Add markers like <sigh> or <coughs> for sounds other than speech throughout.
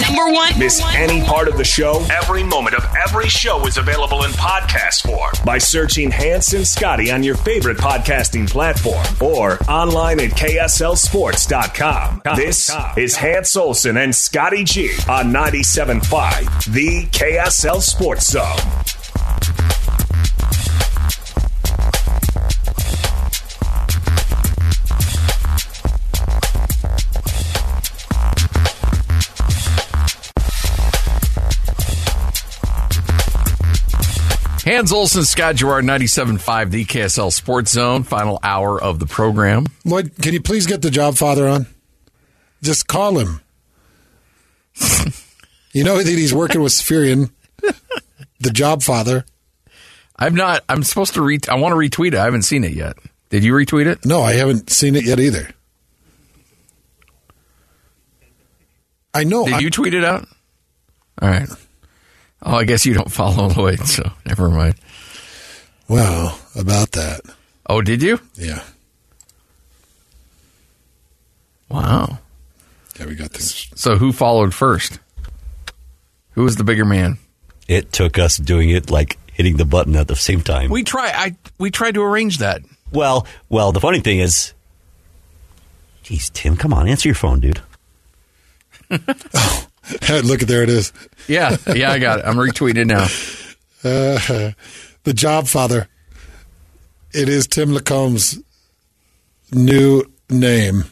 Number one. Miss any part of the show? Every moment of every show is available in podcast form. By searching Hans and Scotty on your favorite podcasting platform or online at KSLSports.com. This is Hans Olsen and Scotty G on 97.5, the KSL Sports Zone. Hans Olsen, Scott Garrard, 97.5, the KSL Sports Zone, final hour of the program. Lloyd, can you please get the job father on? Just call him. <laughs> you know that he's working with Spherian, the job father. I'm not, I'm supposed to re, I want to retweet it. I haven't seen it yet. Did you retweet it? No, I haven't seen it yet either. I know. Did I- you tweet it out? All right. Oh, I guess you don't follow Lloyd, so never mind. Well, about that. Oh, did you? Yeah. Wow. Yeah, we got this. So who followed first? Who was the bigger man? It took us doing it like hitting the button at the same time. We try. I we tried to arrange that. well, well, the funny thing is, geez, Tim, come on, answer your phone, dude. <laughs> <laughs> <laughs> Look at there it is. Yeah, yeah, I got it. I'm retweeting now. Uh, <laughs> the job father. It is Tim Lacombe's new name.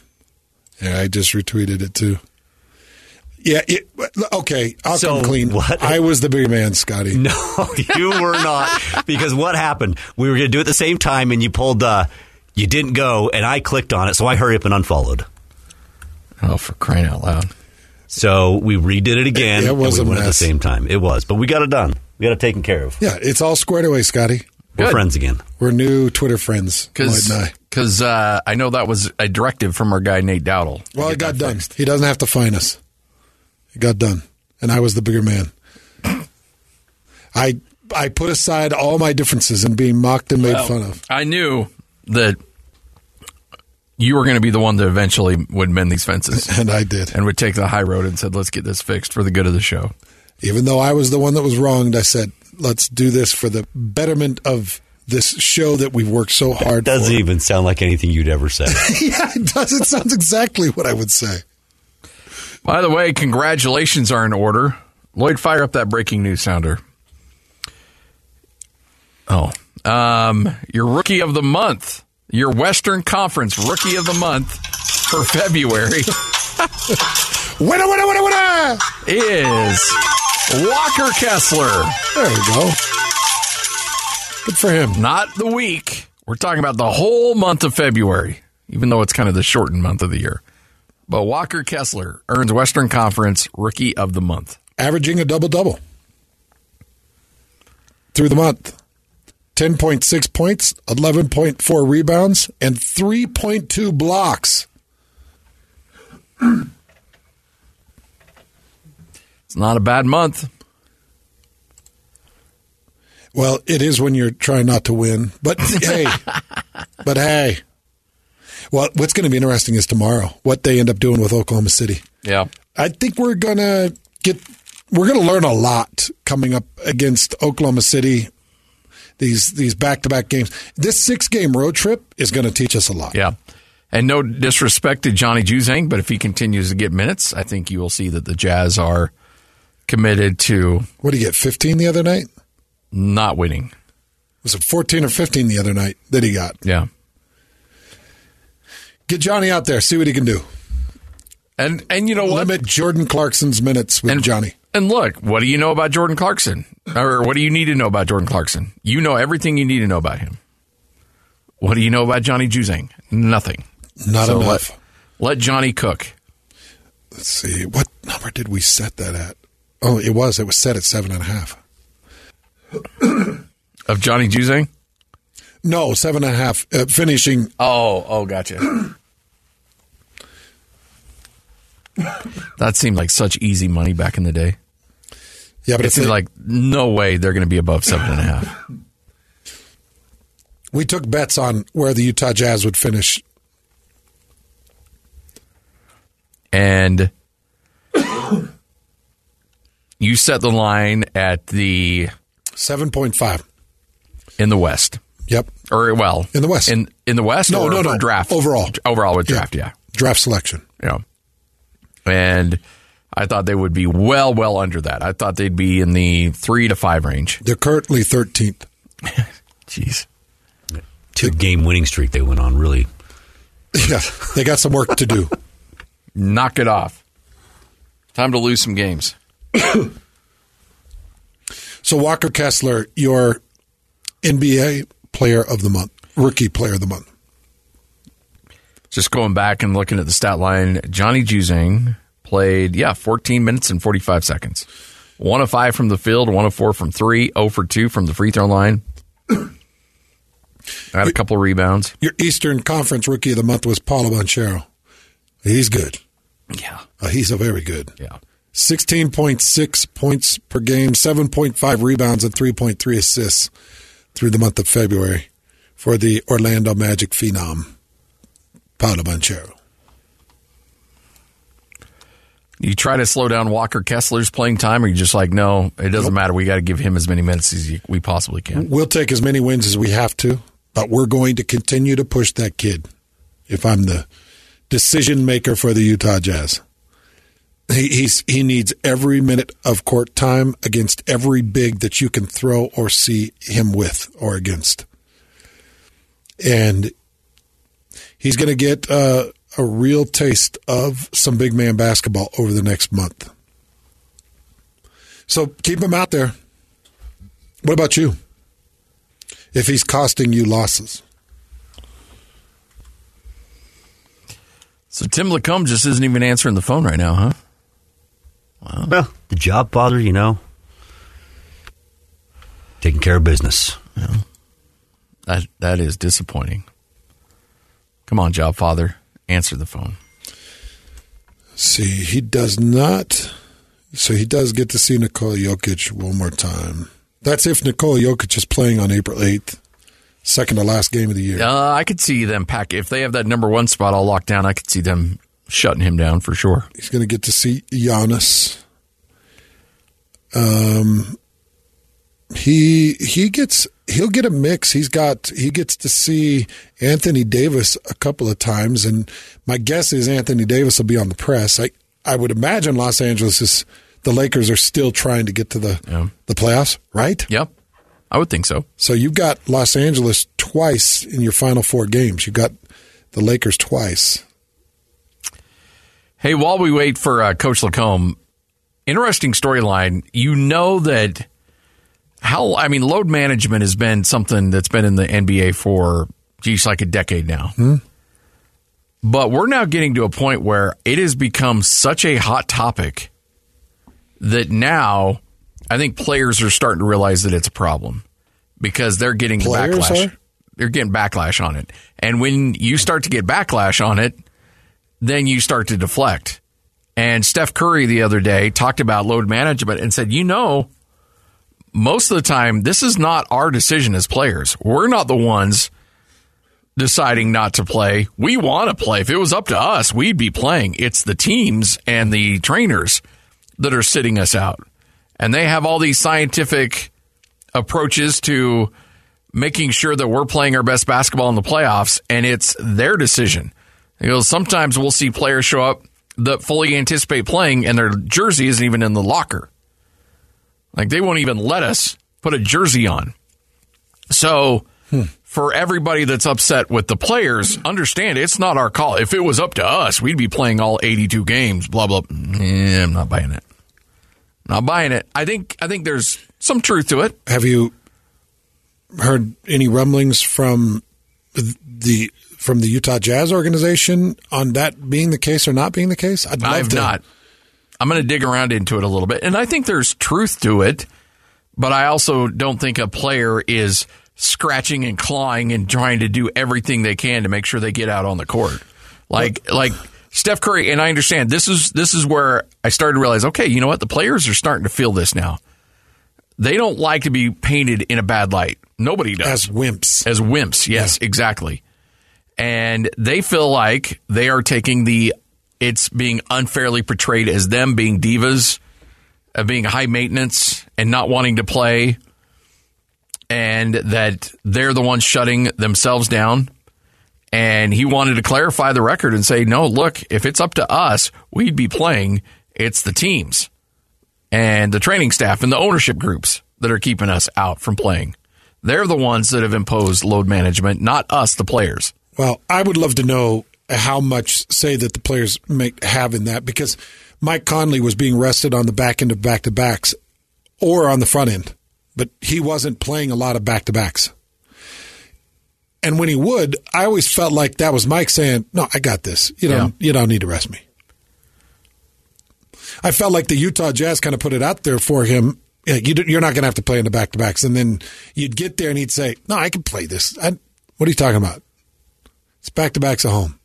Yeah, I just retweeted it too. Yeah, it, okay, I'll So, come clean. what? I was the bigger man, Scotty. No, <laughs> you were not. Because what happened? We were going to do it at the same time, and you pulled. Uh, you didn't go, and I clicked on it, so I hurry up and unfollowed. Oh, for crying out loud! So we redid it again. It- it was and a we went at the same time. It was, but we got it done. We got it taken care of. Yeah, it's all squared away, Scotty. We're Good. friends again. We're new Twitter friends, Lloyd Because I. uh, I know that was a directive from our guy Nate Dowdle. Well, it got done. fixed. He doesn't have to fine us. It got done, and I was the bigger man. I I put aside all my differences and being mocked and made fun of. I knew that you were going to be the one that eventually would mend these fences <laughs> And I did. and would take the high road and said, "Let's get this fixed for the good of the show." Even though I was the one that was wronged, I said, let's do this for the betterment of this show that we've worked so hard Doesn't for. even sound like anything you'd ever say. <laughs> yeah, it does. It sounds exactly what I would say. By the way, congratulations are in order. Lloyd, fire up that breaking news sounder. Oh, um, your rookie of the month, your Western Conference rookie of the month for February <laughs> Winner, winner, winner, winner! is Walker Kessler. There you go. Good for him. Not the week. We're talking about the whole month of February, even though it's kind of the shortened month of the year. But Walker Kessler earns Western Conference Rookie of the Month. Averaging a double double through the month. 10.6 points, 11.4 rebounds, and 3.2 blocks. <clears throat> It's not a bad month. Well, it is when you're trying not to win. But <laughs> hey, but hey. Well, what's going to be interesting is tomorrow what they end up doing with Oklahoma City. Yeah. I think we're going to get we're going to learn a lot coming up against Oklahoma City. These these back to back games. This six game road trip is going to teach us a lot. Yeah. And no disrespect to Johnny Juzang, but if he continues to get minutes, I think you will see that the Jazz are committed to. What did he get? Fifteen the other night. Not winning. Was it fourteen or fifteen the other night that he got? Yeah. Get Johnny out there. See what he can do. And and you know what? Limit Jordan Clarkson's minutes with and, Johnny. And look, what do you know about Jordan Clarkson? Or what do you need to know about Jordan Clarkson? You know everything you need to know about him. What do you know about Johnny Juzang? Nothing. Not so enough. Let, let Johnny cook. Let's see. What number did we set that at? Oh, it was. It was set at seven and a half. of Johnny Juzang? No, seven and a half. Uh, finishing. Oh, oh, gotcha. that seemed like such easy money back in the day. Yeah, but it seemed like no way they're going to be above seven and a half. <laughs> We took bets on where the Utah Jazz would finish. And <coughs> you set the line at the 7.5 in the West. Yep. Or well, in the West. In in the West no, or no, no. draft. Overall. Overall with draft, yeah. yeah. Draft selection. Yeah. And I thought they would be well, well under that. I thought they'd be in the three to five range. They're currently 13th. <laughs> Jeez. Two game winning streak they went on, really. Yeah, they got some work to do. <laughs> Knock it off. Time to lose some games. <coughs> so, Walker Kessler, your NBA player of the month, rookie player of the month. Just going back and looking at the stat line, Johnny Juzang played, yeah, 14 minutes and 45 seconds. One of five from the field, one of four from three, 0 for two from the free throw line. Had a couple rebounds. Your Eastern Conference rookie of the month was Paulo Banchero. He's good. Yeah. Uh, he's a very good. Yeah. 16.6 points per game, 7.5 rebounds, and 3.3 assists through the month of February for the Orlando Magic phenom, Paulo Banchero. You try to slow down Walker Kessler's playing time, or you just like, no, it doesn't matter. We got to give him as many minutes as we possibly can. We'll take as many wins as we have to, but we're going to continue to push that kid. If I'm the decision maker for the Utah Jazz, he, he's he needs every minute of court time against every big that you can throw or see him with or against, and he's going to get. Uh, a real taste of some big man basketball over the next month. So keep him out there. What about you? If he's costing you losses. So Tim Lacombe just isn't even answering the phone right now, huh? Wow. Well, the job father, you know, taking care of business. Yeah. That that is disappointing. Come on, job father answer the phone. See, he does not. So he does get to see Nikola Jokic one more time. That's if Nikola Jokic is playing on April 8th, second to last game of the year. Uh, I could see them pack. If they have that number one spot all locked down, I could see them shutting him down for sure. He's going to get to see Giannis. Um, he he gets he'll get a mix. He's got he gets to see Anthony Davis a couple of times, and my guess is Anthony Davis will be on the press. I I would imagine Los Angeles is the Lakers are still trying to get to the yeah. the playoffs, right? Yep, I would think so. So you've got Los Angeles twice in your final four games. You've got the Lakers twice. Hey, while we wait for uh, Coach Lacombe, interesting storyline. You know that how I mean, load management has been something that's been in the NBA for geez, like a decade now. Hmm. But we're now getting to a point where it has become such a hot topic that now I think players are starting to realize that it's a problem because they're getting players backlash. Are? They're getting backlash on it. And when you start to get backlash on it, then you start to deflect. And Steph Curry the other day talked about load management and said, you know, most of the time, this is not our decision as players. We're not the ones deciding not to play. We want to play. If it was up to us, we'd be playing. It's the teams and the trainers that are sitting us out. And they have all these scientific approaches to making sure that we're playing our best basketball in the playoffs, and it's their decision. Because sometimes we'll see players show up that fully anticipate playing, and their jersey isn't even in the locker. Like they won't even let us put a jersey on. So hmm. for everybody that's upset with the players, understand it's not our call. If it was up to us, we'd be playing all 82 games. Blah blah. Yeah, I'm not buying it. Not buying it. I think I think there's some truth to it. Have you heard any rumblings from the from the Utah Jazz organization on that being the case or not being the case? I'd love I've to. not. I'm going to dig around into it a little bit, and I think there's truth to it, but I also don't think a player is scratching and clawing and trying to do everything they can to make sure they get out on the court. Like like Steph Curry, and I understand this is this is where I started to realize, okay, you know what? The players are starting to feel this now. They don't like to be painted in a bad light. Nobody does. As wimps. As wimps, yes, yeah. exactly. And they feel like they are taking the it's being unfairly portrayed as them being divas, of being high maintenance and not wanting to play, and that they're the ones shutting themselves down. And he wanted to clarify the record and say, no, look, if it's up to us, we'd be playing. It's the teams and the training staff and the ownership groups that are keeping us out from playing. They're the ones that have imposed load management, not us, the players. Well, I would love to know how much say that the players make have in that because Mike Conley was being rested on the back end of back to backs or on the front end, but he wasn't playing a lot of back to backs. And when he would, I always felt like that was Mike saying, "No, I got this. You don't. Yeah. You don't need to rest me." I felt like the Utah Jazz kind of put it out there for him. You're not going to have to play in the back to backs, and then you'd get there and he'd say, "No, I can play this. I, what are you talking about? It's back to backs at home."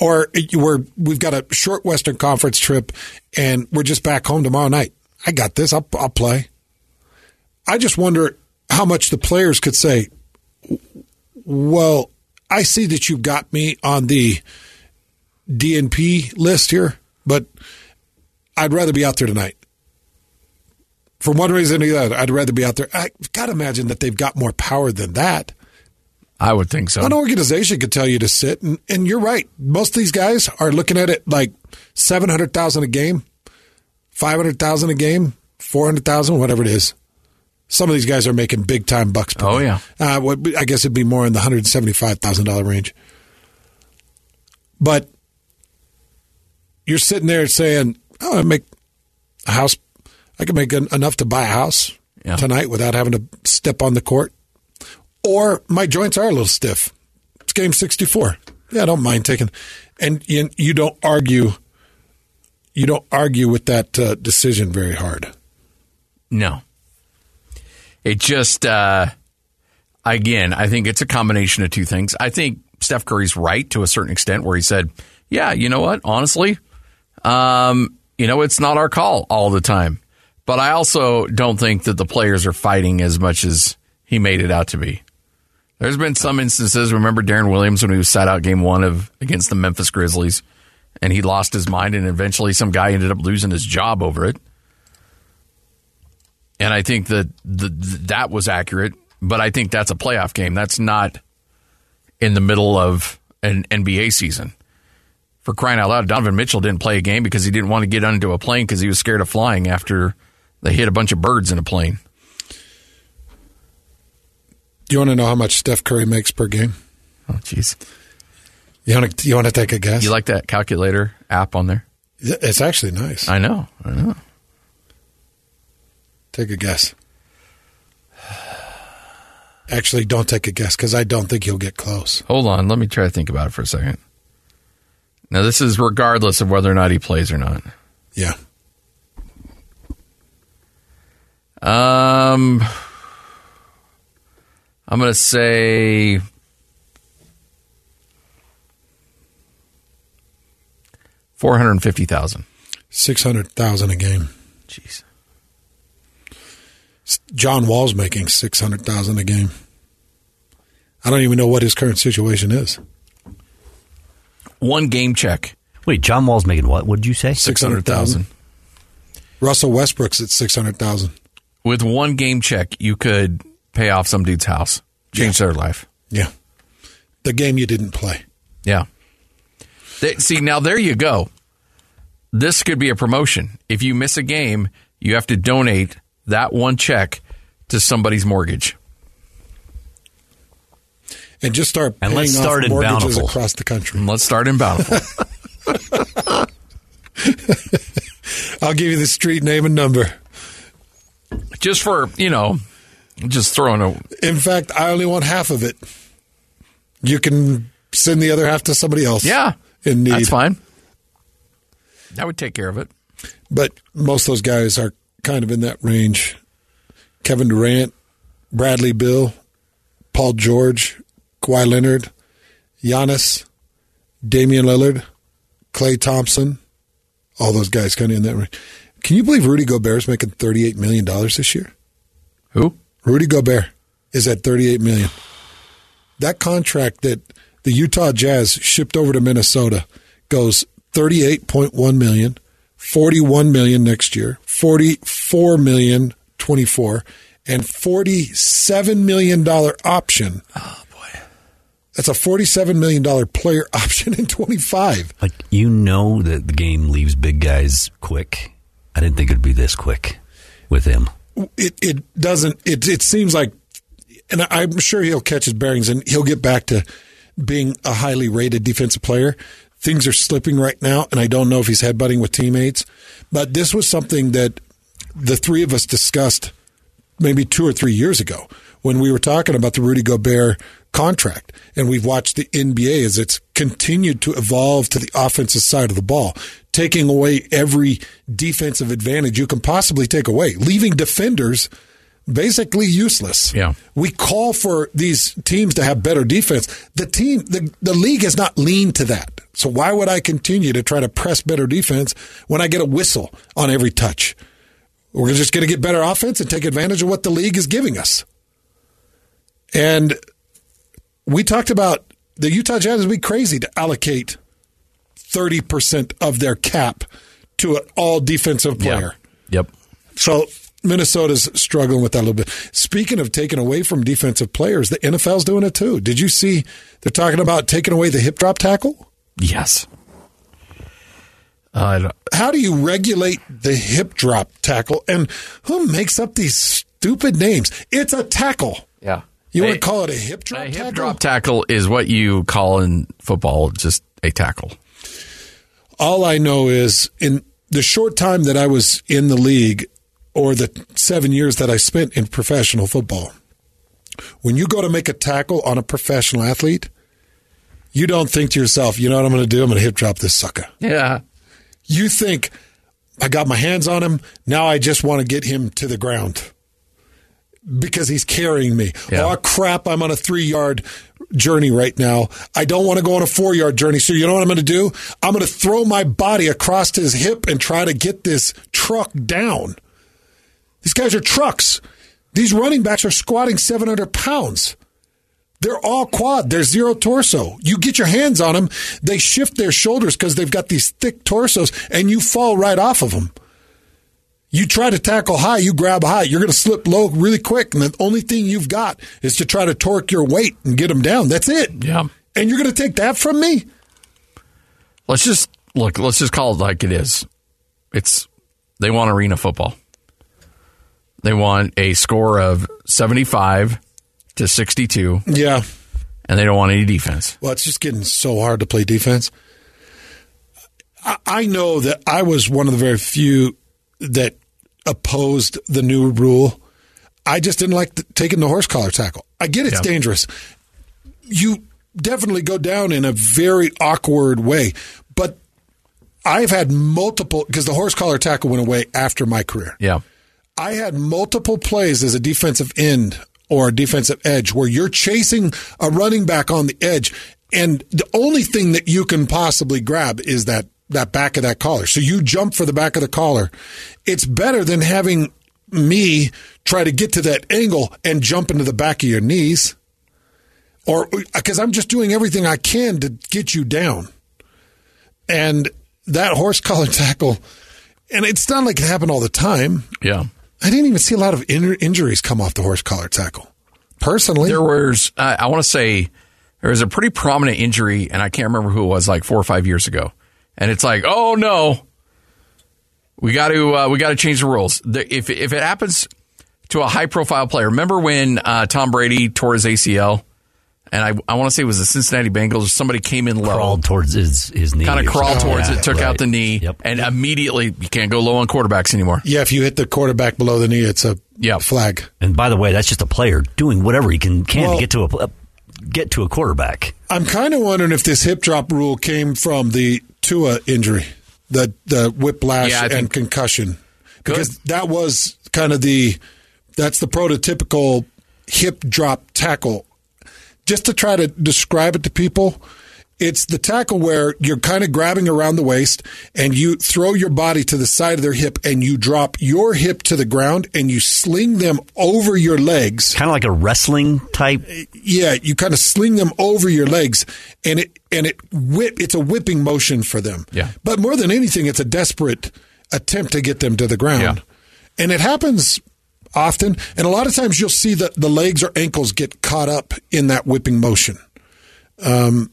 Or we're we've got a short Western Conference trip and we're just back home tomorrow night. I got this. I'll, I'll play. I just wonder how much the players could say. Well, I see that you've got me on the DNP list here, but I'd rather be out there tonight. For one reason or the other, I'd rather be out there. I got to imagine that they've got more power than that. I would think so. An organization could tell you to sit, and, and you're right. Most of these guys are looking at it like seven hundred thousand a game, five hundred thousand a game, four hundred thousand, whatever it is. Some of these guys are making big time bucks. Per oh yeah. Uh, what, I guess it'd be more in the hundred seventy five thousand dollar range. But you're sitting there saying, "Oh, I make a house. I can make enough to buy a house yeah. tonight without having to step on the court." Or my joints are a little stiff. It's game 64. Yeah, I don't mind taking. And you, you don't argue. You don't argue with that uh, decision very hard. No. It just, uh, again, I think it's a combination of two things. I think Steph Curry's right to a certain extent, where he said, "Yeah, you know what? Honestly, um, you know, it's not our call all the time." But I also don't think that the players are fighting as much as he made it out to be. There's been some instances. Remember Deron Williams when he was sat out game one of against the Memphis Grizzlies, and he lost his mind, and eventually some guy ended up losing his job over it. And I think that the, that was accurate, but I think that's a playoff game. That's not in the middle of an NBA season. For crying out loud, Donovan Mitchell didn't play a game because he didn't want to get onto a plane because he was scared of flying after they hit a bunch of birds in a plane. Do you want to know how much Steph Curry makes per game? Oh, jeez. You want to you want to take a guess? You like that calculator app on there? It's actually nice. I know. I know. Take a guess. Actually, don't take a guess because I don't think you'll get close. Hold on. Let me try to think about it for a second. Now, this is regardless of whether or not he plays or not. Yeah. Um. I'm going to say four hundred fifty thousand. Six hundred thousand a game. Jeez. John Wall's making six hundred thousand a game. I don't even know what his current situation is. One game check. Wait, John Wall's making what? What did you say? Six hundred thousand. Russell Westbrook's at six hundred thousand. With one game check, you could pay off some dude's house, change their life. Yeah, the game you didn't play. Yeah. They, see, now there you go. This could be a promotion. If you miss a game, you have to donate that one check to somebody's mortgage. And just start And paying let's off start in mortgages Bountiful. across the country. And let's start in Bountiful. <laughs> <laughs> I'll give you the street name and number. just for, you know, just throwing a. In fact, I only want half of it. You can send the other half to somebody else. Yeah. in need. That's fine. That would take care of it. But most of those guys are kind of in that range. Kevin Durant, Bradley Beal, Paul George, Kawhi Leonard, Giannis, Damian Lillard, Klay Thompson, all those guys kind of in that range. Can you believe Rudy Gobert is making $38 million this year? Who? Rudy Gobert is at 38 million. That contract that the Utah Jazz shipped over to Minnesota goes 38.1 million, 41 million next year, 44 million 24 and 47 million dollar option. Oh boy. That's a 47 million dollar player <laughs> option in 25. Like you know that the game leaves big guys quick. I didn't think it'd be this quick with him. It it doesn't it it seems like and I'm sure he'll catch his bearings and he'll get back to being a highly rated defensive player. Things are slipping right now, and I don't know if he's headbutting with teammates. But this was something that the three of us discussed maybe two or three years ago when we were talking about the Rudy Gobert contract. And we've watched the NBA as it's continued to evolve to the offensive side of the ball, taking away every defensive advantage you can possibly take away, leaving defenders basically useless. Yeah. We call for these teams to have better defense. The team, the, the league has not leaned to that. So why would I continue to try to press better defense when I get a whistle on every touch? We're just going to get better offense and take advantage of what the league is giving us. And we talked about the Utah Jazz would be crazy to allocate 30% of their cap to an all defensive player. Yep. So Minnesota's struggling with that a little bit. Speaking of taking away from defensive players, the NFL's doing it too. Did you see they're talking about taking away the hip drop tackle? Yes. Uh, I don't- How do you regulate the hip drop tackle? And who makes up these stupid names? It's a tackle. yeah. You want to call it a hip drop A hip tackle? drop tackle is what you call in football just a tackle. All I know is in the short time that I was in the league or the seven years that I spent in professional football, when you go to make a tackle on a professional athlete, you don't think to yourself, you know what I'm going to do? I'm going to hip drop this sucker. Yeah. You think, I got my hands on him. Now I just want to get him to the ground because he's carrying me. Yeah. Oh, crap. I'm on a three yard journey right now. I don't want to go on a four yard journey. So you know what I'm going to do? I'm going to throw my body across his hip and try to get this truck down. These guys are trucks. These running backs are squatting 700 pounds. They're all quad. They're zero torso. You get your hands on them, they shift their shoulders because they've got these thick torsos, and you fall right off of them. You try to tackle high, you grab high, you're going to slip low really quick, and the only thing you've got is to try to torque your weight and get them down. That's it. Yeah. And you're going to take that from me? Let's just look, let's just call it like it is. It's they want arena football. They want a score of 75 to 62 Yeah. and they don't want any defense. Well, it's just getting so hard to play defense. I, I know that I was one of the very few that opposed the new rule. I just didn't like the, taking the horse collar tackle. I get it's Yeah. dangerous. You definitely go down in a very awkward way, but I've had multiple because the horse collar tackle went away after my career. Yeah. I had multiple plays as a defensive end or a defensive edge where you're chasing a running back on the edge, and the only thing that you can possibly grab is that that back of that collar. So you jump for the back of the collar. It's better than having me try to get to that angle and jump into the back of your knees. Or because I'm just doing everything I can to get you down. And that horse collar <laughs> tackle, and it's not like it happened all the time. Yeah. I didn't even see a lot of in- injuries come off the horse collar tackle. Personally, There was, uh, I want to say, there was a pretty prominent injury, and I can't remember who it was, like four or five years ago. And it's like, oh no, we got to uh, we got to change the rules. The, if if it happens to a high profile player, remember when uh, Tom Brady tore his ACL, and I I want to say it was the Cincinnati Bengals. Somebody came in low, Crawled towards his, his knee. kind of crawled towards Yeah, it, took out the knee, Yep. and immediately you can't go low on quarterbacks anymore. yeah, if you hit the quarterback below the knee, it's a Yeah. flag. And by the way, that's just a player doing whatever he can can Well- to get to a get to a quarterback. I'm kind of wondering if this hip drop rule came from the Tua injury, the the whiplash Yeah, and think- concussion, Good. because that was kind of the that's the prototypical hip drop tackle. Just to try to describe it to people, it's the tackle where you're kind of grabbing around the waist and you throw your body to the side of their hip and you drop your hip to the ground and you sling them over your legs Kind of like a wrestling type. yeah, you kind of sling them over your legs, and it and it whip. It's a whipping motion for them. Yeah. But more than anything, it's a desperate attempt to get them to the ground, Yeah. and it happens often. And a lot of times, you'll see that the legs or ankles get caught up in that whipping motion. Um,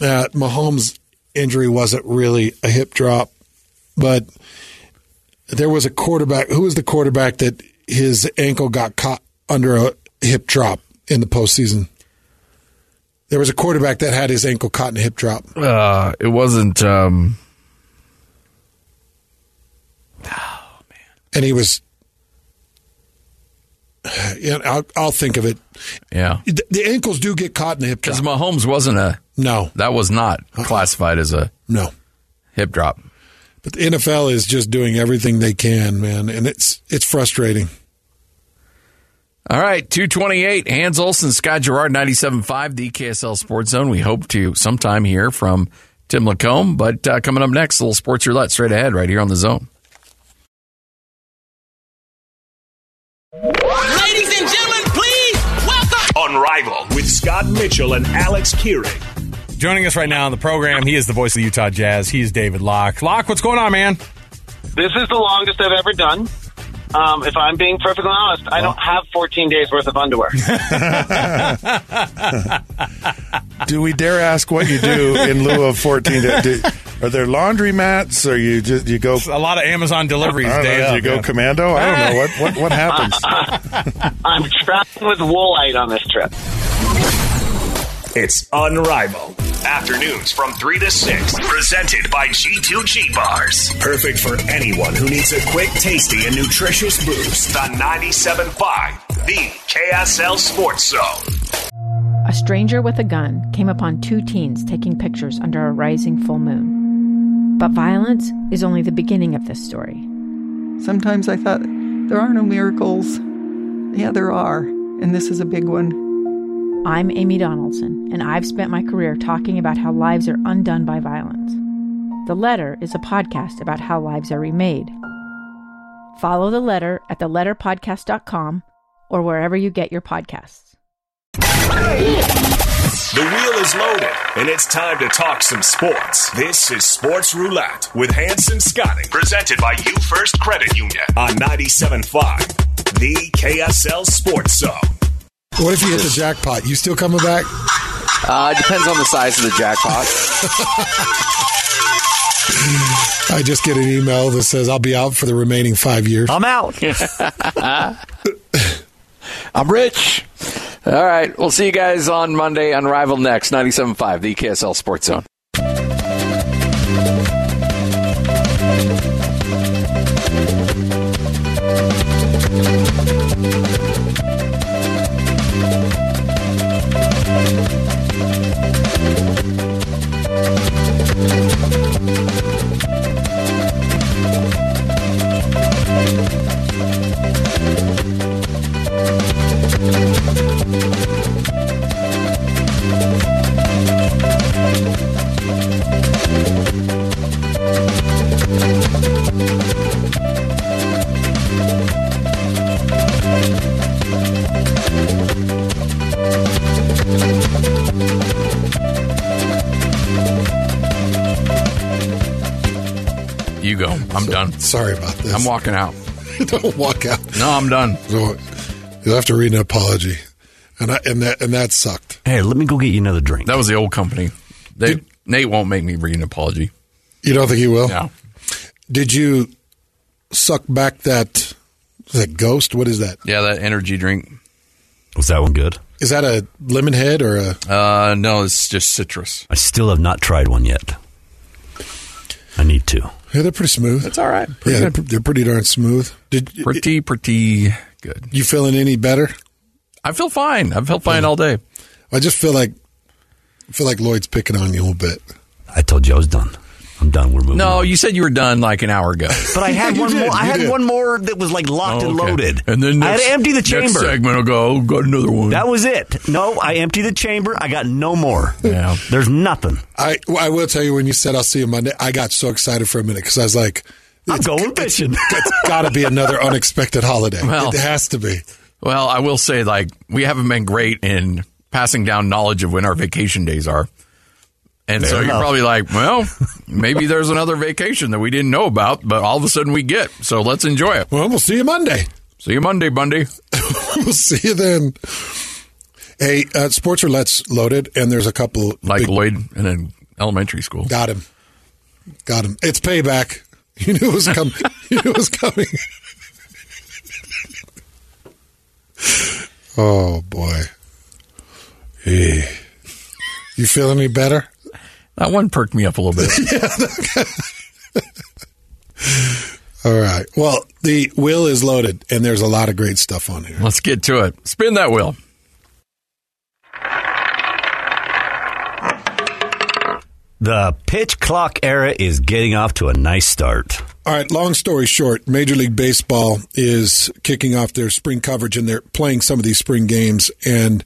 uh, Mahomes' injury wasn't really a hip drop, but there was a quarterback. Who was the quarterback that his ankle got caught under a hip drop in the postseason? There was a quarterback that had his ankle caught in a hip drop. Uh, it wasn't. Um, and he was. <sighs> Yeah, I'll, I'll think of it. Yeah, The, the ankles do get caught in the hip because drop. Mahomes wasn't a. No, That was not classified as a no. hip drop. But the NFL is just doing everything they can, man, and it's it's frustrating. All right, 228, Hans Olsen, Scott Garrard, 97.5, the KSL Sports Zone. We hope to sometime hear from Tim Lacombe, but uh, coming up next, a little sports roulette straight ahead right here on the zone. Scott Mitchell and Alex Kearing. Joining us right now on the program, he is the voice of the Utah Jazz. He is David Locke. Locke, what's going on, man? This is the longest I've ever done. Um, if I'm being perfectly honest, I don't have 14 days worth of underwear. <laughs> <laughs> Do we dare ask what you do in lieu of 14 days? Do, are there laundry mats or you just you go A lot of Amazon deliveries I day know, up, you go yeah. commando? I don't know what what what <laughs> happens. I'm traveling with woolite on this trip. It's Unrivaled. Afternoons from 3 to 6. Presented by G2G Bars. Perfect for anyone who needs a quick, tasty, and nutritious boost. The 97.5. The KSL Sports Zone. A stranger with a gun came upon two teens taking pictures under a rising full moon. But violence is only the beginning of this story. Sometimes I thought, there are no miracles. Yeah, there are. And this is a big one. I'm Amy Donaldson, and I've spent my career talking about how lives are undone by violence. The Letter is a podcast about how lives are remade. Follow The Letter at theletterpodcast.com or wherever you get your podcasts. The wheel is loaded, and it's time to talk some sports. This is Sports Roulette with Hans and Scotty. Presented by UFirst Credit Union. On 97.5, the KSL Sports Zone. What if you hit the jackpot? You still coming back? Uh, it depends on the size of the jackpot. I just get an email that says I'll be out for the remaining five years. I'm out. <laughs> I'm rich. All right. We'll see you guys on Monday. Unrivaled next. 97.5, the KSL Sports Zone. Sorry about this. I'm walking out. <laughs> Don't walk out. No, I'm done. So you'll have to read an apology, and I, and that and that sucked. Hey, let me go get you another drink. That was the old company. They, Nate won't make me read an apology. You don't think he will? No. Did you suck back that that ghost? What is that? Yeah, that energy drink. Was that one good? Is that a lemon head or a? Uh, no, it's just citrus. I still have not tried one yet. I need to. Yeah, they're pretty smooth. That's all right. yeah, Pretty they're, good. they're pretty darn smooth. Did Pretty, pretty good. you feeling any better? I feel fine. I've felt fine all day. I just feel like I feel like Lloyd's picking on you a little bit. I told you I was done. I'm done. We're moving. No, you said you were done like an hour ago. But I <laughs> had one did, more. I had did. one more that was like locked Oh, and okay. loaded. And then I had to empty the chamber. next segment, I'll go, oh, got another one. That was it. No, I emptied the chamber. I got no more. Yeah. There's nothing. I I will tell you when you said I'll see you Monday, I got so excited for a minute because I was like, I'm going fishing. it's <laughs> got to be another unexpected holiday. Well- it has to be. Well, I will say, like, we haven't been great in passing down knowledge of when our vacation days are. And Fair so you're probably like, well, maybe there's another vacation that we didn't know about, but all of a sudden we get. So let's enjoy it. Well, we'll see you Monday. See you Monday, Bundy. <laughs> we'll see you then. Hey, uh, sports roulette's loaded, and there's a couple Like big- Lloyd in an elementary school. Got him. Got him. It's payback. <laughs> You knew it was coming. <laughs> you knew it was coming. oh boy. Hey. You feel any better? That one perked me up a little bit. <laughs> All right. Well, the wheel is loaded, and there's a lot of great stuff on here. Let's get to it. Spin that wheel. The pitch clock era is getting off to a nice start. All right, long story short, Major League Baseball is kicking off their spring coverage and they're playing some of these spring games. And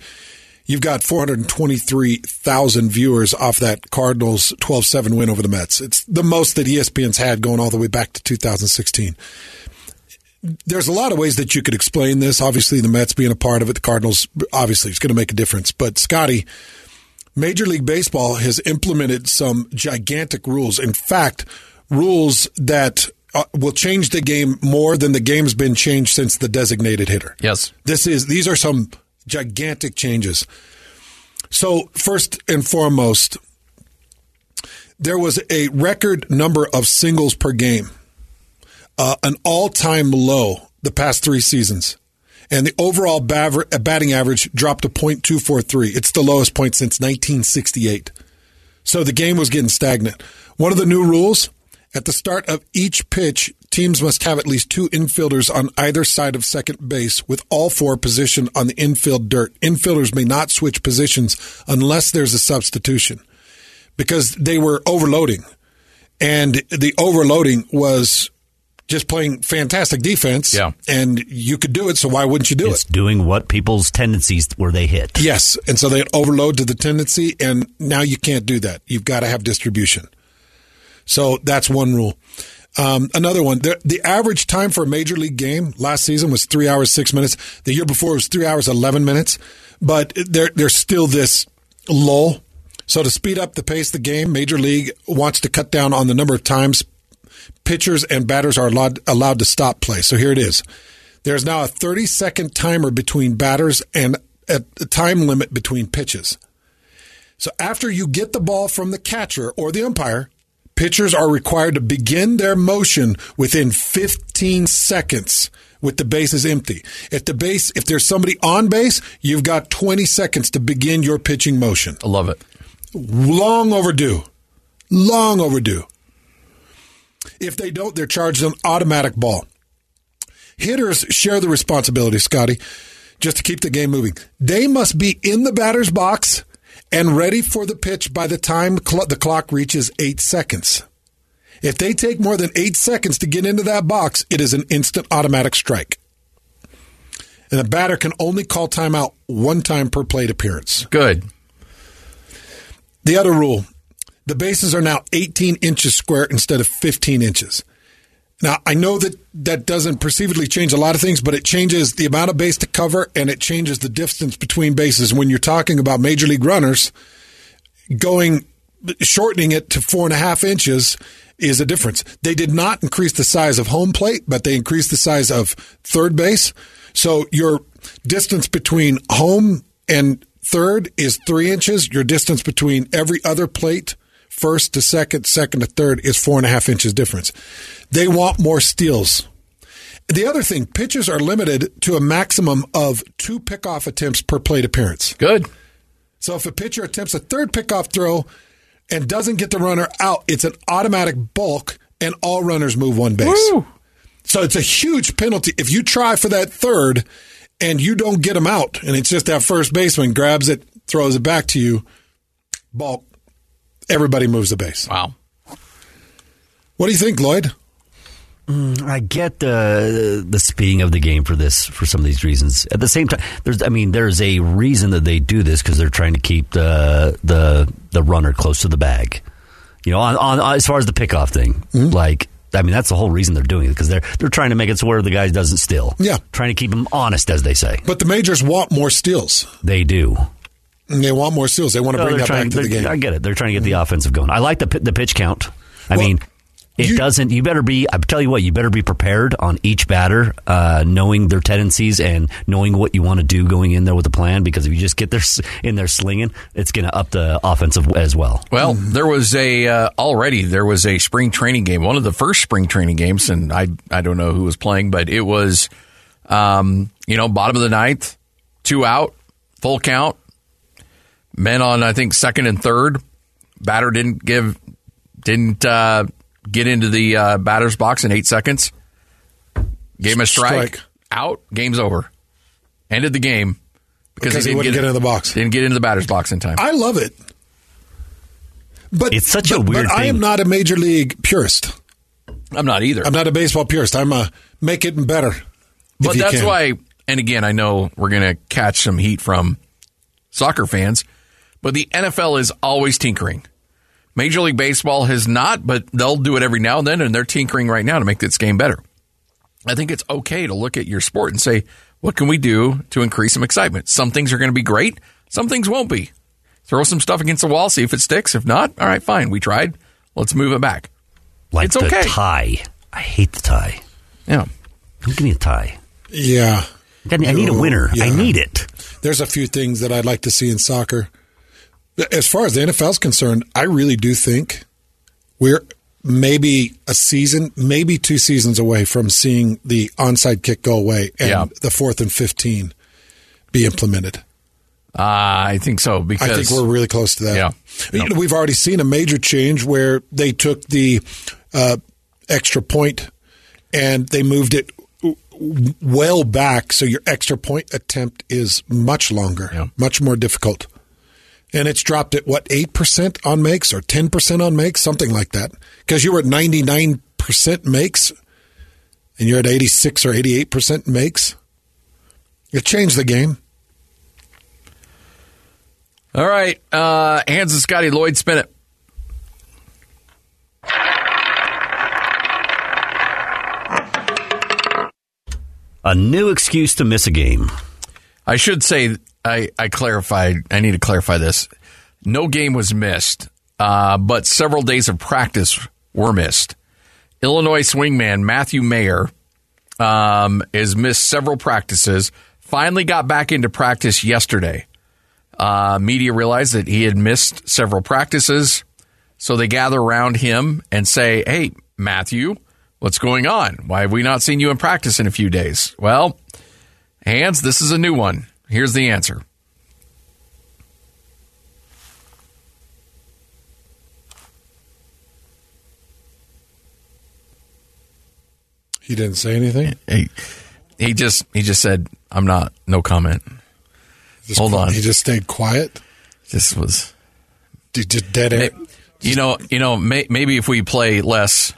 you've got 423,000 viewers off that Cardinals 12 7 win over the Mets. It's the most that ESPN's had going all the way back to 2016. There's a lot of ways that you could explain this. Obviously, the Mets being a part of it, the Cardinals, obviously, it's going to make a difference. But, Scotty, Major League Baseball has implemented some gigantic rules. In fact, rules that uh, will change the game more than the game's been changed since the designated hitter. Yes. This is these are some gigantic changes. So, first and foremost, there was a record number of singles per game, uh, an all-time low the past three seasons, and the overall batting average dropped to .243. It's the lowest point since 1968. So the game was getting stagnant. One of the new rules at the start of each pitch, teams must have at least two infielders on either side of second base, with all four positioned on the infield dirt. Infielders may not switch positions unless there's a substitution because they were overloading. And the overloading was just playing fantastic defense. Yeah. And you could do it, so why wouldn't you do It's it? It's doing what people's tendencies where they hit. Yes. And so they overload to the tendency, and now you can't do that. You've got to have distribution. So that's one rule. Um, another one, the, the average time for a major league game last season was three hours, six minutes. The year before it was three hours, 11 minutes. But there, there's still this lull. So to speed up the pace of the game, Major League wants to cut down on the number of times pitchers and batters are allowed, allowed to stop play. So here it is. There's now a 30 second timer between batters and a time limit between pitches. So after you get the ball from the catcher or the umpire, pitchers are required to begin their motion within 15 seconds with the bases empty. If the base, if there's somebody on base, you've got 20 seconds to begin your pitching motion. I love it. Long overdue. Long overdue. If they don't, they're charged an automatic ball. Hitters share the responsibility, Scotty, just to keep the game moving. They must be in the batter's box and ready for the pitch by the time cl- the clock reaches eight seconds. If they take more than eight seconds to get into that box, it is an instant automatic strike. And the batter can only call timeout one time per plate appearance. Good. The other rule the bases are now 18 inches square instead of 15 inches. Now, I know that that doesn't perceivably change a lot of things, but it changes the amount of base to cover and it changes the distance between bases. When you're talking about major league runners, going shortening it to four and a half inches is a difference. They did not increase the size of home plate, but they increased the size of third base. So your distance between home and third is three inches. Your distance between every other plate, first to second, second to third, is four and a half inches difference. They want more steals. The other thing, pitchers are limited to a maximum of two pickoff attempts per plate appearance. Good. So if a pitcher attempts a third pickoff throw and doesn't get the runner out, it's an automatic balk, and all runners move one base. Woo. So it's a huge penalty if you try for that third and you don't get him out, and it's just that first baseman grabs it, throws it back to you, balk. Everybody moves the base. Wow. What do you think, Lloyd? Mm, I get the the speeding of the game for this for some of these reasons. At the same time, there's I mean there's a reason that they do this because they're trying to keep the the the runner close to the bag. You know, on, on as far as the pickoff thing, like I mean that's the whole reason they're doing it because they're they're trying to make it so where the guy doesn't steal. Yeah, trying to keep him honest, as they say. But the majors want more steals. They do. And they want more steals. They want to No, bring they're that back trying- to the they're- game. I get it. They're trying to get the offensive going. I like the the pitch count. I mean, it doesn't. You better be. I tell you what. You better be prepared on each batter, uh, knowing their tendencies and knowing what you want to do going in there with a plan. Because if you just get there in there slinging, it's going to up the offensive as well. Well, there was a uh, already there was a spring training game, one of the first spring training games, and I I don't know who was playing, but it was, um, you know, bottom of the ninth, two out, full count, men on I think second and third. Batter didn't give didn't uh, get into the uh, batter's box in eight seconds. Gave him a strike, Strike. out, game's over. Ended the game because, Because he didn't wouldn't get into the box. Didn't get into the batter's box in time. I love it. But it's such but, a weird But I am not a major league purist. I'm not either. I'm not a baseball purist. I'm a make it better. But that's can. why, and again, I know we're going to catch some heat from soccer fans, but the NFL is always tinkering. Major League Baseball has not, but they'll do it every now and then, and they're tinkering right now to make this game better. I think it's okay to look at your sport and say, what can we do to increase some excitement? Some things are going to be great, some things won't be. Throw some stuff against the wall, see if it sticks. If not, all right, fine. We tried. Let's move it back. Like it's the okay. tie. I hate the tie. Yeah. Don't Give me a tie. Yeah. I need- I need a winner. I need it. There's a few things that I'd like to see in soccer. As far as the NFL is concerned, I really do think we're maybe a season, maybe two seasons away from seeing the onside kick go away and Yeah. the fourth and 15 be implemented. Uh, I think so because I think we're really close to that. Yeah. You know, we've already seen a major change where they took the uh, extra point and they moved it well back, so your extra point attempt is much longer, much more difficult. And it's dropped at what eight percent on makes or ten percent on makes, something like that. Because you were at ninety nine percent makes, and you're at eighty six or eighty eight percent makes. It changed the game. All right, uh, Hans and Scotty Lloyd, spin it. A new excuse to miss a game. I should say I, I clarified. I need to clarify this. No game was missed, uh, but several days of practice were missed. Illinois swingman Matthew Mayer um, has missed several practices. Finally, got back into practice yesterday. Uh, media realized that he had missed several practices, so they gather around him and say, "Hey, Matthew, what's going on? Why have we not seen you in practice in a few days?" Well, Hans, this is a new one. Here's the answer. He didn't say anything. He, he just he just said, "I'm not. No comment." Just Hold on. He just stayed quiet. This was just dead air. You know, you know, may, maybe if we play less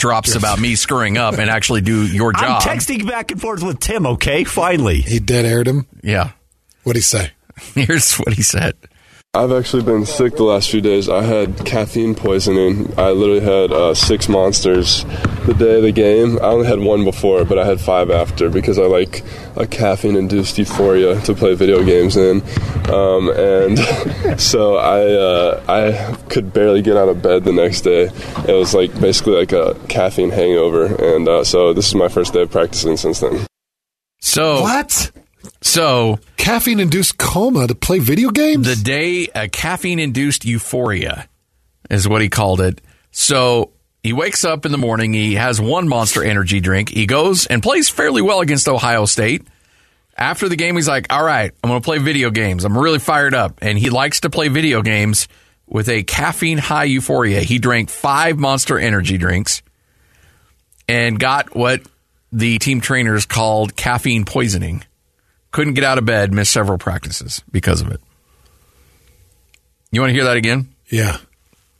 drops about me screwing up and actually do your job. <laughs> I'm job. texting back and forth with Tim. Okay, finally. He dead aired him. Yeah. What'd he say? <laughs> Here's what he said. I've actually been sick the last few days. I had caffeine poisoning. I literally had uh, six monsters the day of the game. I only had one before, but I had five after because I like a caffeine induced euphoria to play video games in. Um, and <laughs> so I, uh, I could barely get out of bed the next day. It was like basically like a caffeine hangover. And uh, so this is my first day of practicing since then. So what? So caffeine induced coma to play video games. The day a caffeine induced euphoria is what he called it. So he wakes up in the morning. He has one Monster Energy drink. He goes and plays fairly well against Ohio State. After the game, he's like, "All right, I'm going to play video games. I'm really fired up." And he likes to play video games with a caffeine high euphoria. He drank five Monster Energy drinks and got what the team trainers called caffeine poisoning. Couldn't get out of bed, missed several practices because of it. You want to hear that again? Yeah.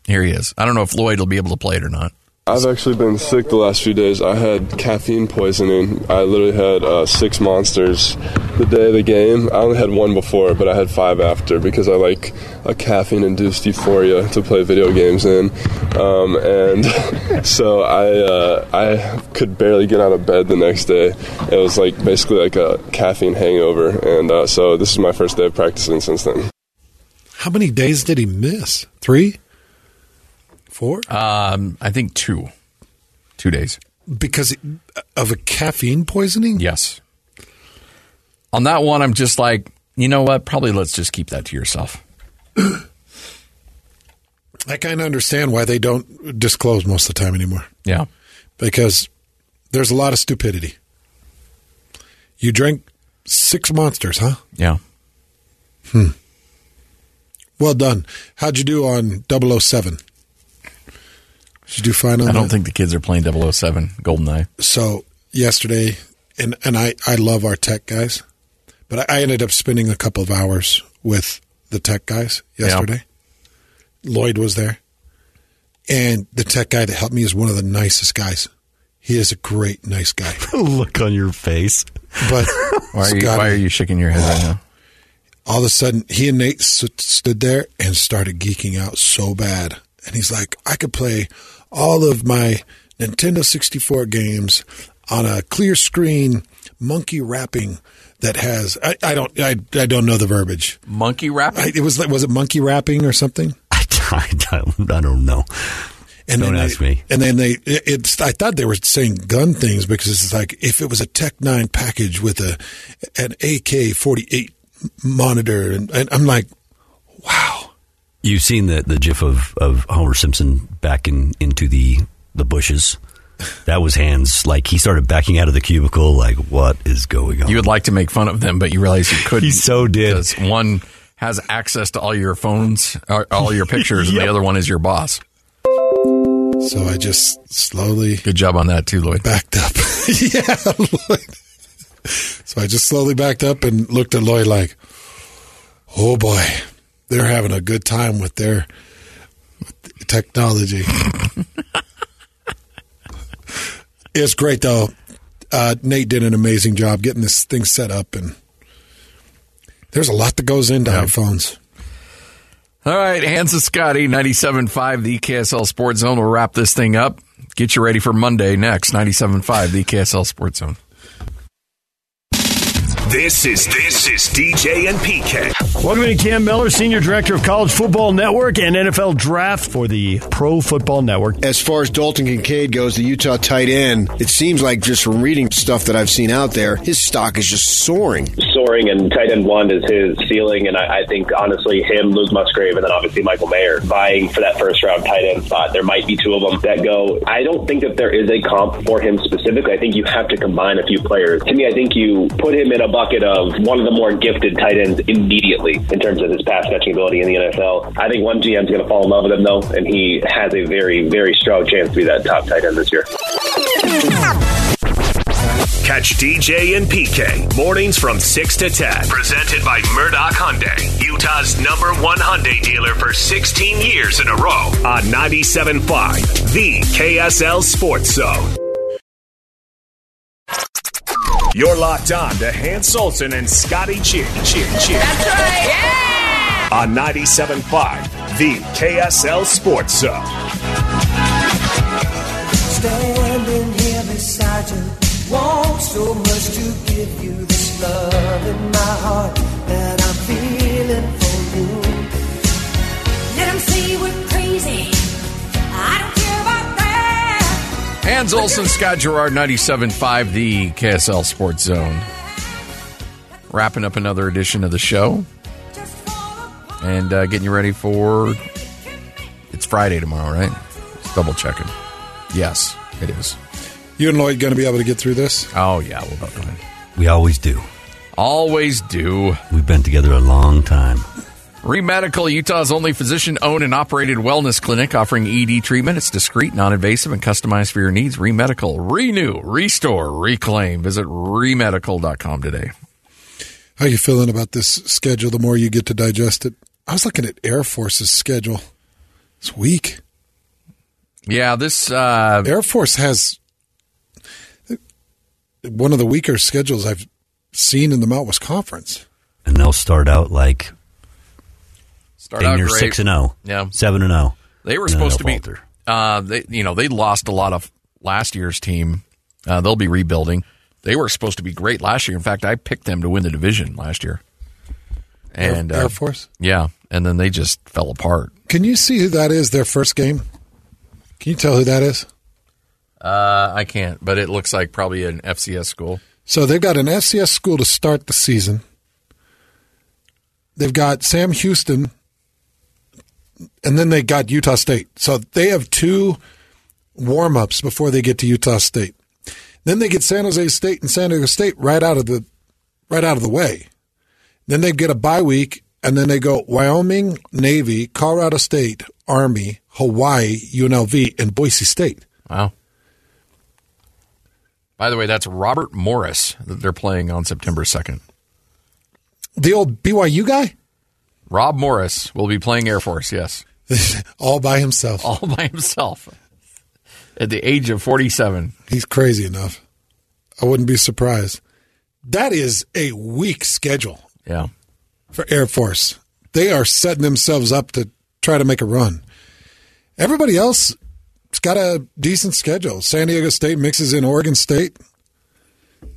Here he is. I don't know if Lloyd will be able to play it or not. I've actually been sick the last few days. I had caffeine poisoning. I literally had uh, six monsters the day of the game. I only had one before, but I had five after because I like a caffeine induced euphoria to play video games in. Um, and <laughs> so I, uh, I could barely get out of bed the next day. It was like basically like a caffeine hangover. And uh, so this is my first day of practicing since then. How many days did he miss? Three? Four? Um, I think two. Two days. Because of a caffeine poisoning? Yes. On that one, I'm just like, you know what? Probably let's just keep that to yourself. I kind of understand why they don't disclose most of the time anymore. Yeah. Because there's a lot of stupidity. You drank six monsters, huh? Yeah. Hmm. Well done. How'd you do on 007? Did you do fine on I don't that? think the kids are playing 007 GoldenEye. So yesterday, and and I I love our tech guys, but I, I ended up spending a couple of hours with the tech guys yesterday. Lloyd was there, and the tech guy that helped me is one of the nicest guys. He is a great, nice guy. <laughs> Look on your face. But <laughs> Why are you, Scotty, why are you shaking your head right now? all of a sudden, he and Nate st- stood there and started geeking out so bad. And he's like, I could play all of my Nintendo 64 games on a clear screen monkey wrapping that has I, I don't I, I don't know the verbiage. Monkey wrapping? I, it was was it monkey wrapping or something? <laughs> I, don't, I don't know. And Don't then ask they, me. And then they, it, it's. I thought they were saying gun things because it's like if it was a Tech Nine package with a an AK forty eight monitor, and, and I'm like, You've seen the, the gif of, of Homer Simpson backing into the, the bushes. That was Hans. Like he started backing out of the cubicle. Like, what is going on? You would like to make fun of them, but you realize you couldn't. He so did. Because one has access to all your phones, uh, all your pictures, and the <laughs> other one is your boss. So I just slowly. Good job on that too, Lloyd. Backed up. <laughs> yeah, Lloyd. So I just slowly backed up and looked at Lloyd like, oh boy, they're having a good time with their technology. it's great though. Uh, Nate did an amazing job getting this thing set up, and there's a lot that goes into iPhones. All right, Hans and Scotty, 97.5, the KSL Sports Zone. We'll wrap this thing up. Get you ready for Monday next, 97.5, the KSL Sports Zone. This is this is DJ and PK. Welcome to Cam Mellor, Senior Director of College Football Network and NFL Draft for the Pro Football Network. As far as Dalton Kincaid goes, the Utah tight end, it seems like just from reading stuff that I've seen out there, his stock is just soaring. soaring, and tight end one is his ceiling. And I, I think honestly, him, Luke Musgrave, and then obviously Michael Mayer vying for that first round tight end spot. There might be two of them that go. I don't think that there is a comp for him specifically. I think you have to combine a few players. To me, I think you put him in a bucket of one of the more gifted tight ends immediately in terms of his pass catching ability in the NFL. I think one GM's going to fall in love with him though, and he has a very, very strong chance to be that top tight end this year. Catch DJ and PK mornings from 6 to 10. Presented by Murdoch Hyundai, Utah's number one Hyundai dealer for 16 years in a row. On 97.5, the KSL Sports Zone. You're locked on to Hans Olsen and Scotty G. G. G. That's right. Yeah! on 97.5, the KSL Sports Zone. Standing here beside you, want so much to give you this love in my heart that I'm feeling for you. Let 'em say we're crazy. Hans Olsen, Scott Garrard, 97.5, the KSL Sports Zone. Wrapping up another edition of the show. And uh, getting you ready for. It's Friday tomorrow, right? Just double checking. Yes, it is. You and Lloyd going to be able to get through this? Oh, yeah, we'll be fine. We always do. Always do. We've been together a long time. Remedical, Utah's only physician owned and operated wellness clinic offering ED treatment. It's discreet, non invasive, and customized for your needs. Remedical, renew, restore, reclaim. Visit remedical.com today. How you feeling about this schedule the more you get to digest it? I was looking at Air Force's schedule. It's weak. Yeah, this uh, Air Force has one of the weaker schedules I've seen in the Mountain West Conference. And they'll start out like Start dang out near great. six and zero. Yeah. seven and zero. They were supposed to they'll be. Uh, they, you know, they lost a lot of last year's team. Uh, they'll be rebuilding. They were supposed to be great last year. In fact, I picked them to win the division last year. Air- And Air uh, Force? yeah, and then they just fell apart. Can you see who that is? Their first game. Can you tell who that is? Uh, I can't, but it looks like probably an FCS school. So they've got an FCS school to start the season. They've got Sam Houston, and then they got Utah State. So they have two warm ups before they get to Utah State. Then they get San Jose State and San Diego State right out of the right out of the way. Then they get a bye week, and then they go Wyoming, Navy, Colorado State, Army, Hawaii, UNLV, and Boise State. Wow. By the way, that's Robert Morris that they're playing on September 2nd. The old BYU guy, Rob Morris will be playing Air Force, yes. <laughs> all by himself. All by himself at the age of 47. He's crazy enough. I wouldn't be surprised. That is a weak schedule Yeah. for Air Force. They are setting themselves up to try to make a run. Everybody else has got a decent schedule. San Diego State mixes in Oregon State,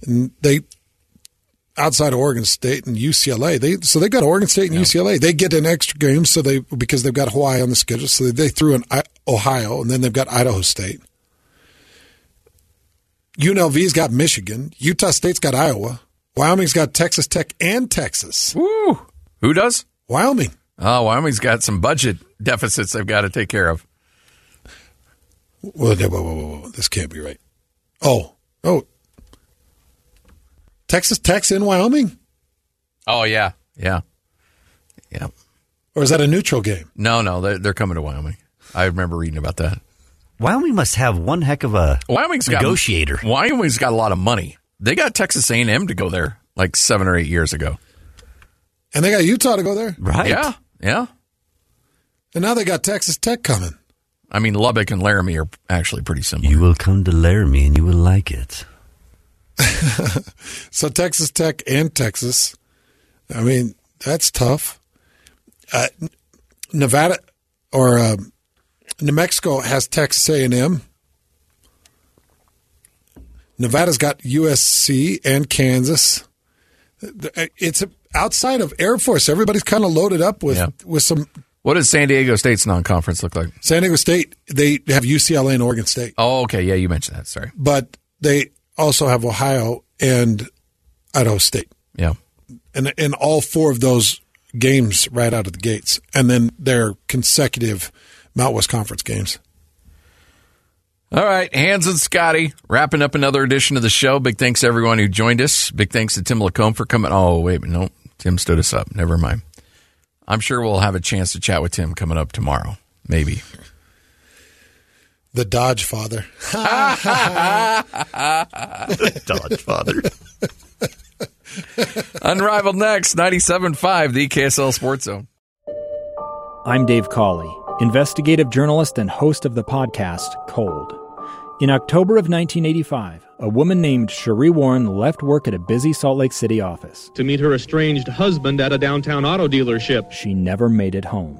and they outside of Oregon State and UCLA. They so they got Oregon State and UCLA. They get an extra game so they because they've got Hawaii on the schedule. So they threw in Ohio, and then they've got Idaho State. UNLV's got Michigan. Utah State's got Iowa. Wyoming's got Texas Tech and Texas. Woo! Who does? Wyoming. Oh, Wyoming's got some budget deficits they've got to take care of. Whoa, whoa, whoa, whoa, whoa. This can't be right. Oh, oh. Texas Tech's in Wyoming? Oh, yeah. Yeah. Yeah. Or is that a neutral game? No, no, they're, they're coming to Wyoming. I remember reading about that. Wyoming must have one heck of a Wyoming's got negotiator. Wyoming's got a lot of money. They got Texas A&M to go there like seven or eight years ago. And they got Utah to go there. Right. Yeah, yeah. And now they got Texas Tech coming. I mean, Lubbock and Laramie are actually pretty similar. You will come to Laramie and you will like it. <laughs> So Texas Tech and Texas. I mean, that's tough. Uh, Nevada or uh, New Mexico has Texas A&M. Nevada's got USC and Kansas. It's outside of Air Force. Everybody's kind of loaded up with Yeah. with some. What does San Diego State's non-conference look like? San Diego State, they have UCLA and Oregon State, Oh, okay. Yeah, you mentioned that. Sorry. but they also have Ohio and Idaho State. Yeah. and in all four of those games right out of the gates, and then their consecutive Mountain West Conference games. All right, Hans and Scotty wrapping up another edition of the show. Big thanks to everyone who joined us. Big thanks to Tim Lacombe for coming. Oh, wait, no, Tim stood us up. Never mind. I'm sure we'll have a chance to chat with Tim coming up tomorrow. Maybe. The Dodge Father. <laughs> Dodge Father. <laughs> Unrivaled next, 97.5, the KSL Sports Zone. I'm Dave Cawley, investigative journalist and host of the podcast Cold. In October of 1985, a woman named Sheree Warren left work at a busy Salt Lake City office. to meet her estranged husband at a downtown auto dealership. She never made it home.